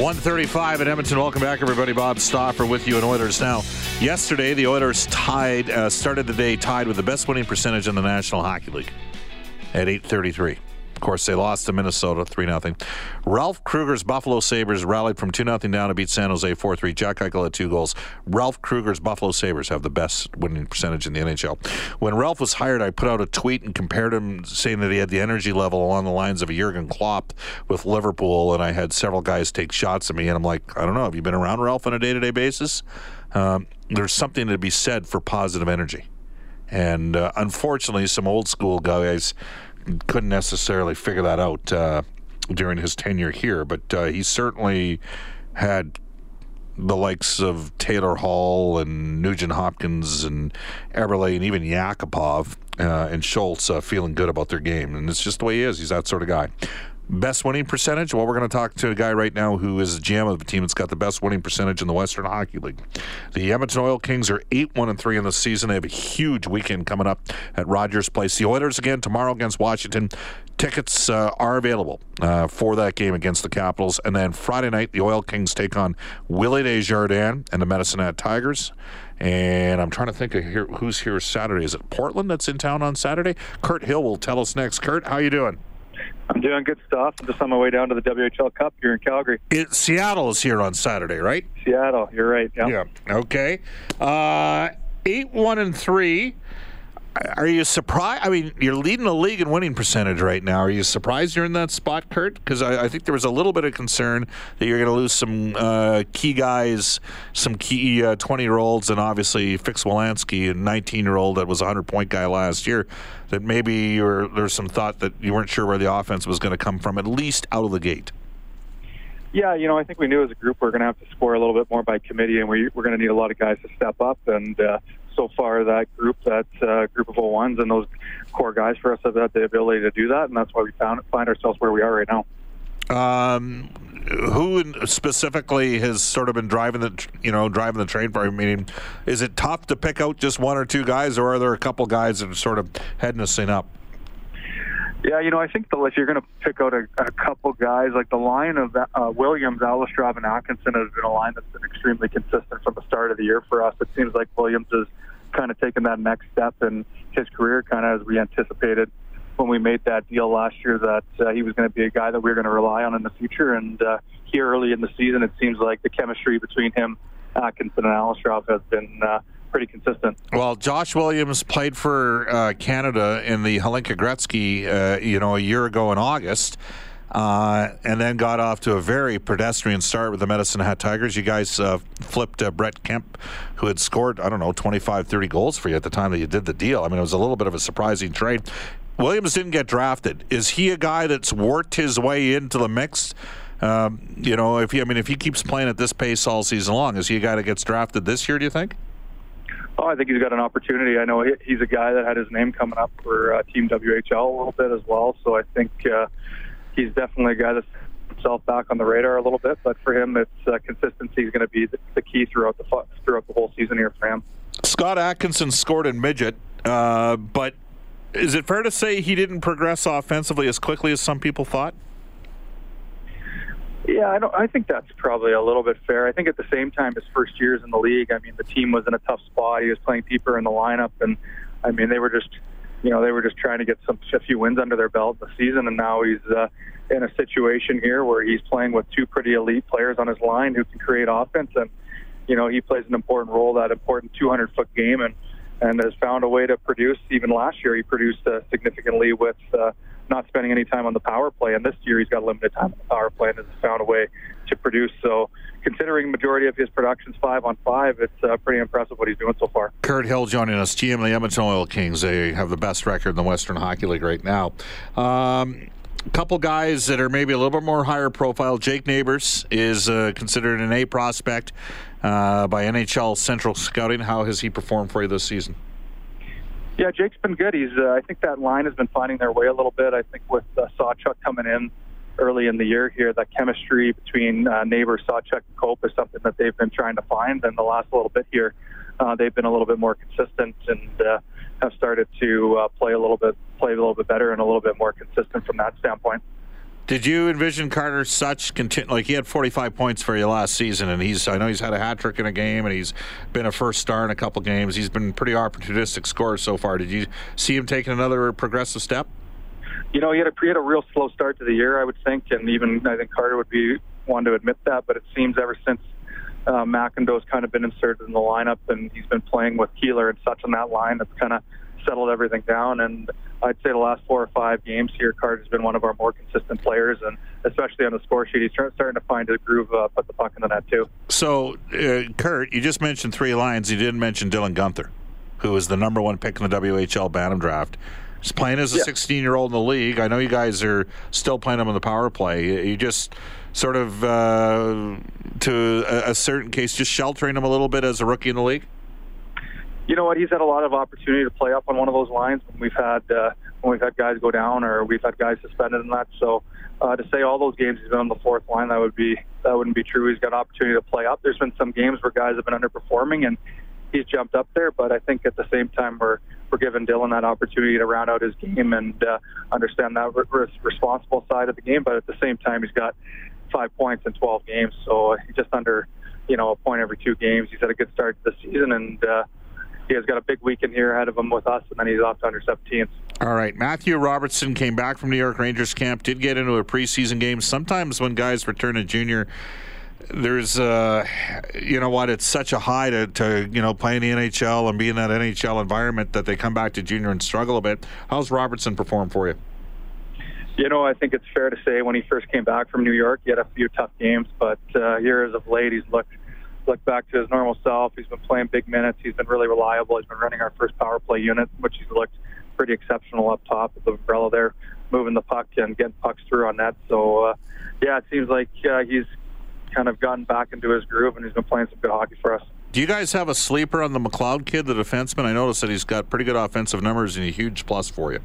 135 at Edmonton. Welcome back, everybody. Bob Stauffer with you in Oilers Now. Yesterday, the Oilers tied, uh, started the day tied with the best winning percentage in the National Hockey League at 833. Of course, they lost to Minnesota 3 0. Ralph Krueger's Buffalo Sabres rallied from 2 0 down to beat San Jose 4 3. Jack Eichel had two goals. Ralph Krueger's Buffalo Sabres have the best winning percentage in the NHL. When Ralph was hired, I put out a tweet and compared him, saying that he had the energy level along the lines of a Jurgen Klopp with Liverpool, and I had several guys take shots at me, and I'm like, I don't know, have you been around Ralph on a day to day basis? Um, there's something to be said for positive energy. And uh, unfortunately, some old school guys couldn't necessarily figure that out uh, during his tenure here, but uh, he certainly had the likes of Taylor Hall and Nugent Hopkins and Eberle and even Yakupov uh, and Schultz uh, feeling good about their game. And it's just the way he is. He's that sort of guy. Best winning percentage? Well, we're going to talk to a guy right now who is the GM of the team that's got the best winning percentage in the Western Hockey League. The Edmonton Oil Kings are 8 1 and 3 in the season. They have a huge weekend coming up at Rogers Place. The Oilers again tomorrow against Washington. Tickets uh, are available uh, for that game against the Capitals. And then Friday night, the Oil Kings take on Willie Desjardins and the Medicine Hat Tigers. And I'm trying to think of here, who's here Saturday. Is it Portland that's in town on Saturday? Kurt Hill will tell us next. Kurt, how you doing? I'm doing good stuff. I'm just on my way down to the WHL Cup here in Calgary. It, Seattle is here on Saturday, right? Seattle, you're right. Yeah. yeah. Okay. Uh, eight, one, and three. Are you surprised? I mean, you're leading the league in winning percentage right now. Are you surprised you're in that spot, Kurt? Because I, I, think there was a little bit of concern that you're going to lose some uh, key guys, some key 20 uh, year olds, and obviously Fix Wolansky, a 19 year old that was a 100 point guy last year. That maybe there's some thought that you weren't sure where the offense was going to come from, at least out of the gate. Yeah, you know, I think we knew as a group we are going to have to score a little bit more by committee, and we, we're going to need a lot of guys to step up. And uh, so far that group, that uh, group of 01s and those core guys for us have had the ability to do that, and that's why we found find ourselves where we are right now. Um, who specifically has sort of been driving the you know driving the train for? I mean, is it tough to pick out just one or two guys, or are there a couple guys that are sort of heading this thing up? Yeah, you know, I think the, if you're going to pick out a, a couple guys, like the line of uh, Williams, Alistrov, and Atkinson has been a line that's been extremely consistent from the start of the year for us. It seems like Williams has kind of taken that next step in his career, kind of as we anticipated when we made that deal last year that uh, he was going to be a guy that we were going to rely on in the future. And uh, here early in the season, it seems like the chemistry between him, Atkinson, and Alistrov has been. Uh, pretty consistent. Well, Josh Williams played for uh, Canada in the Hlinka Gretzky, uh, you know, a year ago in August. Uh, and then got off to a very pedestrian start with the Medicine Hat Tigers. You guys uh, flipped uh, Brett Kemp, who had scored, I don't know, 25, 30 goals for you at the time that you did the deal. I mean, it was a little bit of a surprising trade. Williams didn't get drafted. Is he a guy that's worked his way into the mix? Um, you know, if he, I mean, if he keeps playing at this pace all season long, is he a guy that gets drafted this year? Do you think? Oh, I think he's got an opportunity. I know he's a guy that had his name coming up for uh, Team WHL a little bit as well. So I think uh, he's definitely a guy that's himself back on the radar a little bit. But for him, it's uh, consistency is going to be the, the, key throughout the throughout the whole season here for him. Scott Atkinson scored in midget, uh, but is it fair to say he didn't progress offensively as quickly as some people thought? Yeah, I don't. I think that's probably a little bit fair. I think at the same time, his first years in the league, I mean, the team was in a tough spot. He was playing deeper in the lineup, and I mean, they were just, you know, they were just trying to get some a few wins under their belt in the season, and now he's uh, in a situation here where he's playing with two pretty elite players on his line who can create offense, and you know, he plays an important role that important 200 foot game, and and has found a way to produce. Even last year, he produced uh, significantly with. Uh, not spending any time on the power play. And this year he's got limited time on the power play and has found a way to produce. So, considering majority of his production's five on five, it's uh, pretty impressive what he's doing so far. Kurt Hill joining us, GM of the Edmonton Oil Kings. They have the best record in the Western Hockey League right now. Um, a couple guys that are maybe a little bit more higher profile. Jake Neighbours is uh, considered an A prospect uh, by NHL Central Scouting. How has he performed for you this season? Yeah, Jake's been good. He's. Uh, I think that line has been finding their way a little bit. I think with uh, Sawchuk coming in early in the year here, that chemistry between uh, neighbor Sawchuk and Cope is something that they've been trying to find. And the last little bit here, uh, they've been a little bit more consistent and uh, have started to uh, play a little bit, play a little bit better and a little bit more consistent from that standpoint. Did you envision Carter Souch like he had 45 points for you last season, and he's I know he's had a hat trick in a game, and he's been a first star in a couple games. He's been pretty opportunistic scorer so far. Did you see him taking another progressive step? You know, he had a he had a real slow start to the year, I would think, and even I think Carter would be one to admit that. But it seems ever since uh, McIndoe's kind of been inserted in the lineup, and he's been playing with Keeler and Souch on that line, that's kind of settled everything down. And I'd say the last four or five games here, Carter's been one of our more consistent players, and especially on the score sheet, he's starting to find a groove, uh, put the puck in the net too. So, uh, Kurt, you just mentioned three lines. You didn't mention Dylan Guenther, who was the number one pick in the WHL Bantam draft. He's playing as a 16 yeah. year old in the league. I know you guys are still playing him on the power play. You just sort of, uh, to a, a certain case, just sheltering him a little bit as a rookie in the league you know what? He's had a lot of opportunity to play up on one of those lines when we've had uh, when we've had guys go down or we've had guys suspended and that. So uh, to say all those games he's been on the fourth line, that would be that wouldn't be true. He's got opportunity to play up. There's been some games where guys have been underperforming and he's jumped up there. But I think at the same time we're we're giving Dylan that opportunity to round out his game and uh, understand that re- responsible side of the game. But at the same time, he's got five points in 12 games, so he's just under you know a point every two games. He's had a good start to the season and. Uh, he has got a big weekend here ahead of him with us, and then he's off to under 17s. All right. Matthew Robertson came back from New York Rangers camp, did get into a preseason game. Sometimes when guys return to junior, there's uh you know what it's such a high to, to you know play in the NHL and be in that NHL environment that they come back to junior and struggle a bit. How's Robertson perform for you? You know, I think it's fair to say when he first came back from New York, he had a few tough games, but uh, here as of late, he's looked looked back to his normal self. He's been playing big minutes. He's been really reliable. He's been running our first power play unit, which he's looked pretty exceptional up top with the umbrella there, moving the puck and getting pucks through on net. So, uh, yeah, it seems like uh, he's kind of gotten back into his groove and he's been playing some good hockey for us. Do you guys have a sleeper on the McLeod kid, the defenseman? I noticed that he's got pretty good offensive numbers and a huge plus for you.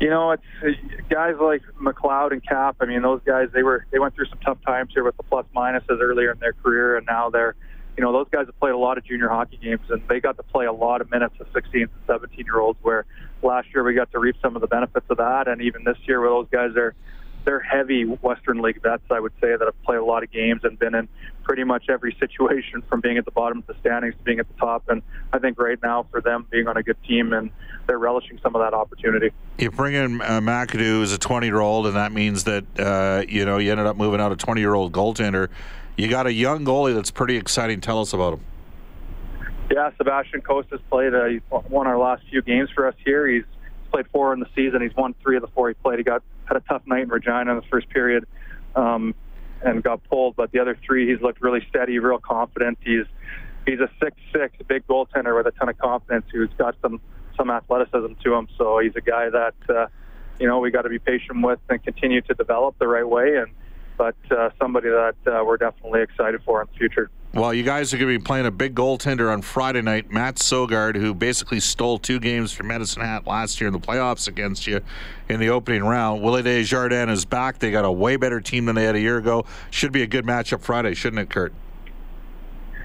You know, it's uh, guys like McLeod and Cap. I mean, those guys they were they went through some tough times here with the plus minuses earlier in their career, and now they're, you know, those guys have played a lot of junior hockey games, and they got to play a lot of minutes of 16 and 17 year olds. Where last year we got to reap some of the benefits of that, and even this year where those guys are they're heavy Western League vets, I would say, that have played a lot of games and been in pretty much every situation from being at the bottom of the standings to being at the top. And I think right now for them being on a good team and they're relishing some of that opportunity. You bring in uh, McAdoo as a 20 year old, and that means that, uh, you know, you ended up moving out a 20 year old goaltender. You got a young goalie that's pretty exciting. Tell us about him. Yeah, Sebastian Cossa's played. Uh, he's won our last few games for us here. He's played four in the season. He's won three of the four he played. He got had a tough night in Regina in the first period um, and got pulled, but the other three he's looked really steady, real confident. He's he's a six six big goaltender with a ton of confidence who's got some some athleticism to him. So he's a guy that uh, you know we got to be patient with and continue to develop the right way. And but uh, somebody that uh, we're definitely excited for in the future. Well, you guys are going to be playing a big goaltender on Friday night, Mads Sogaard, who basically stole two games from Medicine Hat last year in the playoffs against you in the opening round. Willie Desjardins is back. They got a way better team than they had a year ago. Should be a good matchup Friday, shouldn't it, Kurt?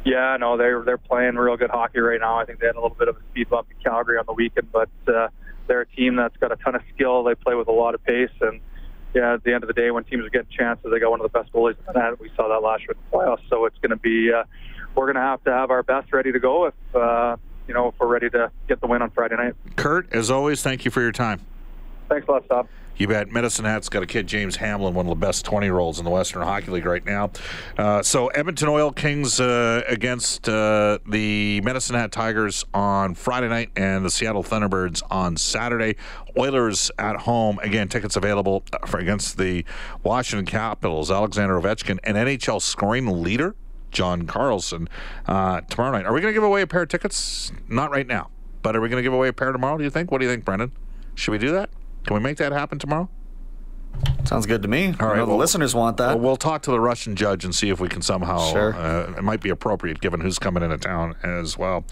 Yeah, no, they're they're playing real good hockey right now. I think they had a little bit of a speed bump in Calgary on the weekend, but uh, they're a team that's got a ton of skill. They play with a lot of pace, and yeah, at the end of the day, when teams are getting chances, they got one of the best goalies in the net. We saw that last year in the playoffs. So it's going to be uh, we're going to have to have our best ready to go if uh, you know if we're ready to get the win on Friday night. Kurt, as always, thank you for your time. Thanks a lot, Stop. You bet. Medicine Hat's got a kid, James Hamblin, one of the best 20 year olds in the Western Hockey League right now. Uh, so, Edmonton Oil Kings uh, against uh, the Medicine Hat Tigers on Friday night and the Seattle Thunderbirds on Saturday. Oilers at home. Again, tickets available for against the Washington Capitals, Alexander Ovechkin, an NHL scoring leader, John Carlson, uh, tomorrow night. Are we going to give away a pair of tickets? Not right now, but are we going to give away a pair tomorrow, do you think? What do you think, Brendan? Should we do that? Can we make that happen tomorrow? Sounds good to me. All right, the well- listeners want that. Well, we'll talk to the Russian judge and see if we can somehow. Sure. Uh, it might be appropriate given who's coming into town as well.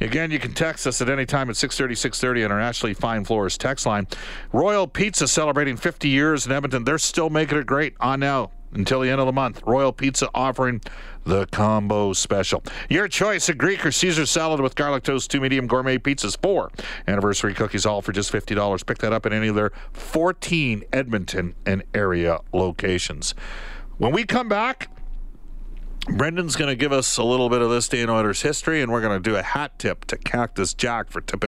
Again, you can text us at any time at 630, 630 on our Ashley Fine Floors text line. Royal Pizza celebrating 50 years in Edmonton. They're still making it great on now until the end of the month. Royal Pizza offering the combo special. Your choice a Greek or Caesar salad with garlic toast, two medium gourmet pizzas, four anniversary cookies, all for just $50. Pick that up at any of their 14 Edmonton and area locations. When we come back, Brendan's going to give us a little bit of this day in Oilers history, and we're going to do a hat tip to Cactus Jack for tipping.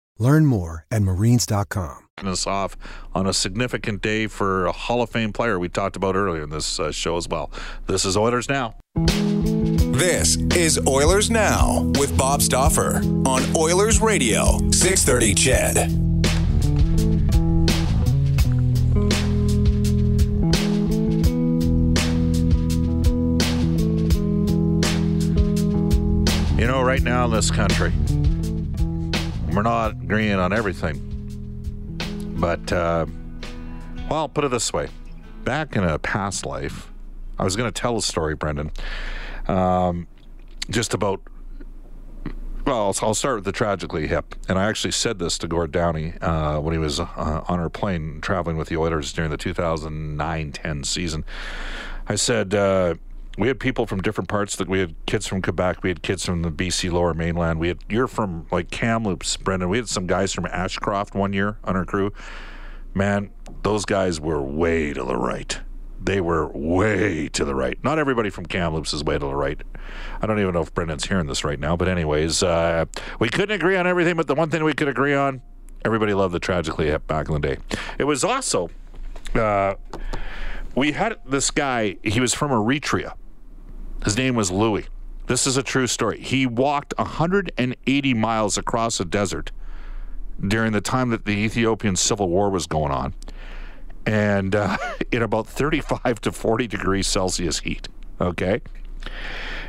Learn more at marines.com. us off on a significant day for a Hall of Fame player we talked about earlier in this uh, show as well. This is Oilers Now. This is Oilers Now with Bob Stauffer on Oilers Radio, 630 CHED. You know, right now in this country, we're not agreeing on everything. But, uh, well, put it this way back in a past life, I was going to tell a story, Brendan, um, just about. Well, I'll, I'll start with the tragically hip. And I actually said this to Gord Downie uh, when he was uh, on our plane traveling with the Oilers during the 2009 10 season. I said, uh, we had people from different parts that we had kids from Quebec, we had kids from the BC lower mainland. We had you're from like Kamloops, Brendan. We had some guys from Ashcroft one year on our crew. Man, those guys were way to the right. They were way to the right. Not everybody from Kamloops is way to the right. I don't even know if Brendan's hearing this right now, but anyways, uh, we couldn't agree on everything, but the one thing we could agree on, everybody loved the tragically hip back in the day. It was also uh, we had this guy, he was from Eritrea. His name was Louis. This is a true story. He walked 180 miles across a desert during the time that the Ethiopian civil war was going on, and uh, in about 35 to 40 degrees Celsius heat. Okay.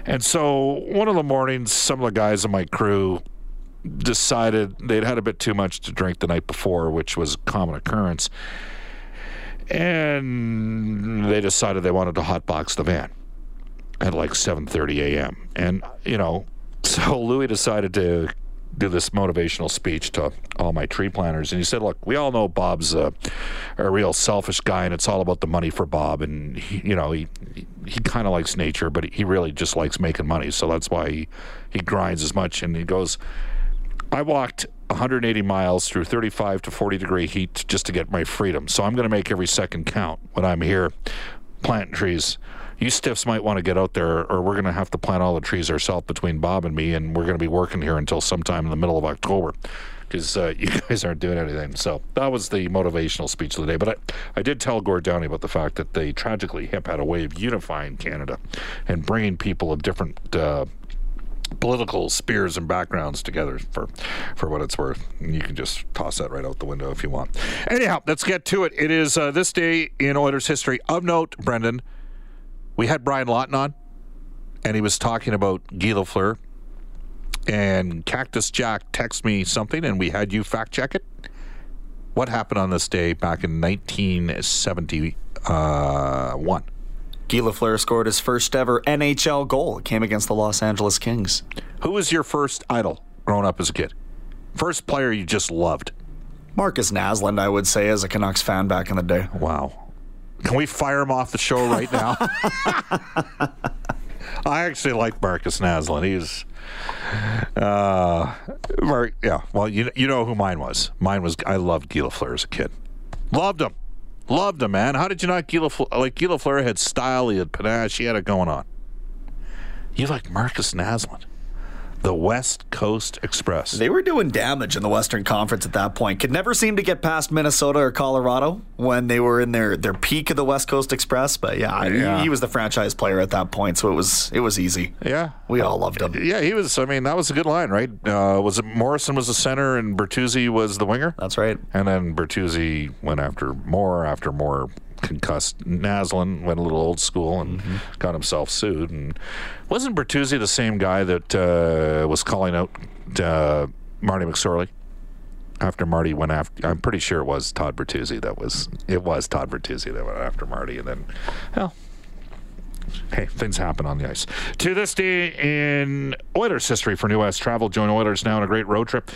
And so one of the mornings, some of the guys in my crew decided they'd had a bit too much to drink the night before, which was a common occurrence. And they decided they wanted to hotbox the van at like 7:30 a.m. And you know, so Louis decided to do this motivational speech to all my tree planters, and he said, "Look, we all know Bob's a, a real selfish guy, and it's all about the money for Bob, and he, you know, he he kind of likes nature, but he really just likes making money. So that's why he, he grinds as much. And he goes, I walked 180 miles through 35 to 40 degree heat just to get my freedom. So I'm going to make every second count when I'm here planting trees. You stiffs might want to get out there, or we're going to have to plant all the trees ourselves between Bob and me, and we're going to be working here until sometime in the middle of October because uh, you guys aren't doing anything. So that was the motivational speech of the day. But I, I did tell Gord Downie about the fact that the Tragically Hip had a way of unifying Canada and bringing people of different. Uh, political spears and backgrounds together for for what it's worth. You can just toss that right out the window if you want. Anyhow, let's get to it. It is uh, this day in Oilers history. Of note, Brendan, we had Brian Lawton on, and he was talking about Guy Lafleur. And Cactus Jack texted me something, and we had you fact check it. What happened on this day back in 1971? Guy Lafleur scored his first ever NHL goal. It came against the Los Angeles Kings. Who was your first idol growing up as a kid? First player you just loved? Markus Naslund, I would say, as a Canucks fan back in the day. Wow. Can we fire him off the show right now? I actually like Markus Naslund. He's, uh, Mark, yeah. Well, you you know who mine was. Mine was I loved Guy Lafleur as a kid. Loved him, loved him, man. How did you not Guy Lafleur? Like Guy Lafleur had style, he had panache, he had it going on. You like Markus Naslund? The West Coast Express. They were doing damage in the Western Conference at that point. Could never seem to get past Minnesota or Colorado when they were in their, their peak of the West Coast Express. But yeah, yeah. He, he, was the franchise player at that point, so it was it was easy. Yeah, we all loved him. Yeah, he was. I mean, that was a good line, right? Uh, was it Morrison was the center and Bertuzzi was the winger? That's right. And then Bertuzzi went after more after more concussed Naslund, went a little old school and mm-hmm. got himself sued. And wasn't Bertuzzi the same guy that uh, was calling out uh, Marty McSorley? After Marty went after, I'm pretty sure it was Todd Bertuzzi that was. It was Todd Bertuzzi that went after Marty, and then, well, hey, things happen on the ice. To this day in Oilers history for New West Travel, join Oilers now on a great road trip.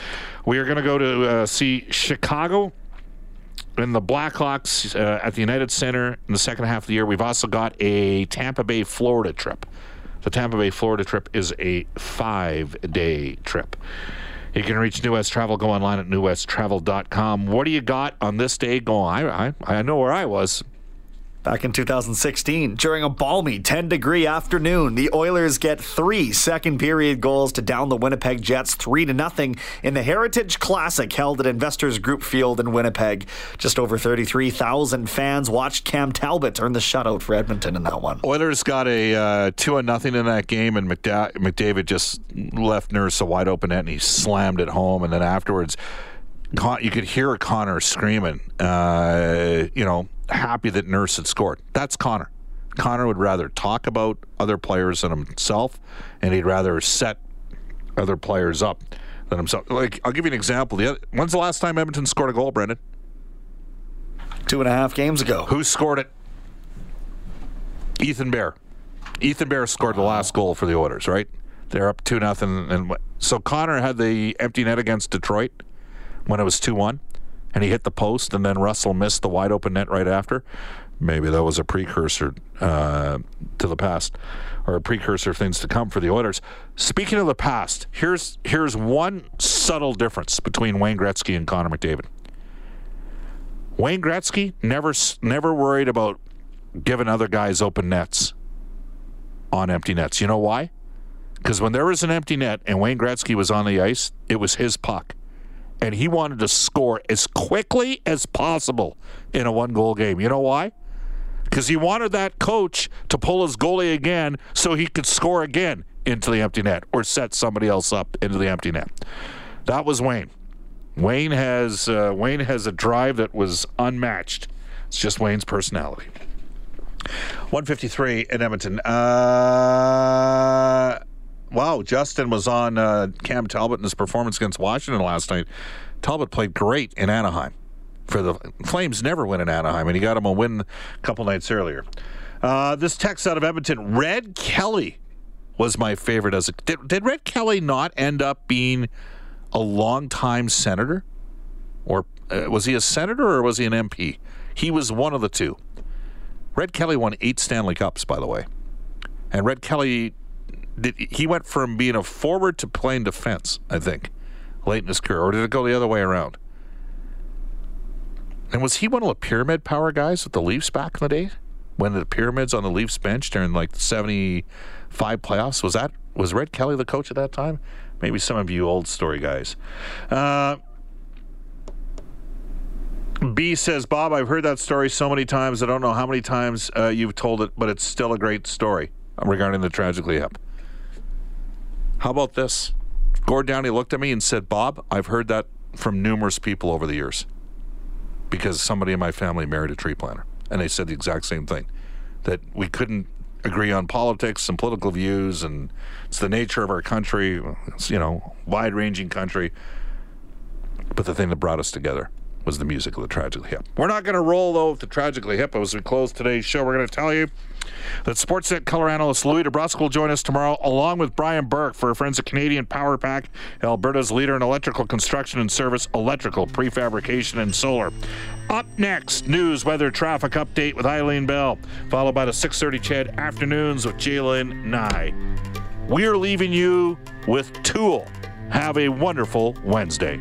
We are going to go to uh, see Chicago and the Blackhawks uh, at the United Center in the second half of the year. We've also got a Tampa Bay, Florida trip. The Tampa Bay, Florida trip is a five day trip. You can reach New West Travel. Go online at newwesttravel.com. What do you got on this day? Go on. I, I, I know where I was. Back in 2016, during a balmy 10 degree afternoon, the Oilers get three second period goals to down the Winnipeg Jets 3 to nothing in the Heritage Classic held at Investors Group Field in Winnipeg. Just over 33,000 fans watched Cam Talbot earn the shutout for Edmonton in that one. Oilers got a uh, 2 nothing in that game, and McDa- McDavid just left Nurse a wide open net and he slammed it home. And then afterwards, you could hear Connor screaming, uh, you know, happy that Nurse had scored. That's Connor. Connor would rather talk about other players than himself, and he'd rather set other players up than himself. Like, I'll give you an example. The other, when's the last time Edmonton scored a goal, Brendan? Two and a half games ago. Who scored it? Ethan Bear. Ethan Bear scored the last goal for the Oilers, right? They're up two nothing, and so Connor had the empty net against Detroit when it was 2 1, and he hit the post, and then Russell missed the wide open net right after. Maybe that was a precursor uh, to the past, or a precursor of things to come for the Oilers. Speaking of the past, here's here's one subtle difference between Wayne Gretzky and Connor McDavid. Wayne Gretzky never never worried about giving other guys open nets on empty nets. You know why? Because when there was an empty net and Wayne Gretzky was on the ice, it was his puck and he wanted to score as quickly as possible in a one goal game. You know why? Because he wanted that coach to pull his goalie again so he could score again into the empty net or set somebody else up into the empty net. That was Wayne. Wayne has uh, Wayne has a drive that was unmatched. It's just Wayne's personality. 153 in Edmonton. Uh wow, Justin was on uh, Cam Talbot in his performance against Washington last night. Talbot played great in Anaheim. For the Flames, never win in Anaheim, and he got him a win a couple nights earlier. Uh, this text out of Edmonton: Red Kelly was my favorite as a. Did, did Red Kelly not end up being a long-time senator, or uh, was he a senator or was he an MP? He was one of the two. Red Kelly won eight Stanley Cups, by the way. And Red Kelly, did, he went from being a forward to playing defense, I think, late in his career. Or did it go the other way around? And was he one of the pyramid power guys with the Leafs back in the day? When the pyramids on the Leafs bench during like the 75 playoffs? Was that was Red Kelly the coach at that time? Maybe some of you old story guys. Uh, B says, Bob, I've heard that story so many times. I don't know how many times uh, you've told it, but it's still a great story regarding the tragically hip. How about this? Gord Downie looked at me and said, Bob, I've heard that from numerous people over the years because somebody in my family married a tree planter. And they said the exact same thing that we couldn't agree on politics and political views, and it's the nature of our country. It's, you know, wide ranging country. But the thing that brought us together was the music of the Tragically Hip. We're not going to roll, though, with the Tragically Hip. As we close today's show, we're going to tell you that Sportsnet color analyst Louie DeBrusk will join us tomorrow, along with Brian Burke for Friends of Canadian Power Pack, Alberta's leader in electrical construction and service, electrical, prefabrication, and solar. Up next, news, weather, traffic update with Eileen Bell, followed by the 6:30 CHED afternoons with Jalen Nye. We're leaving you with Tool. Have a wonderful Wednesday.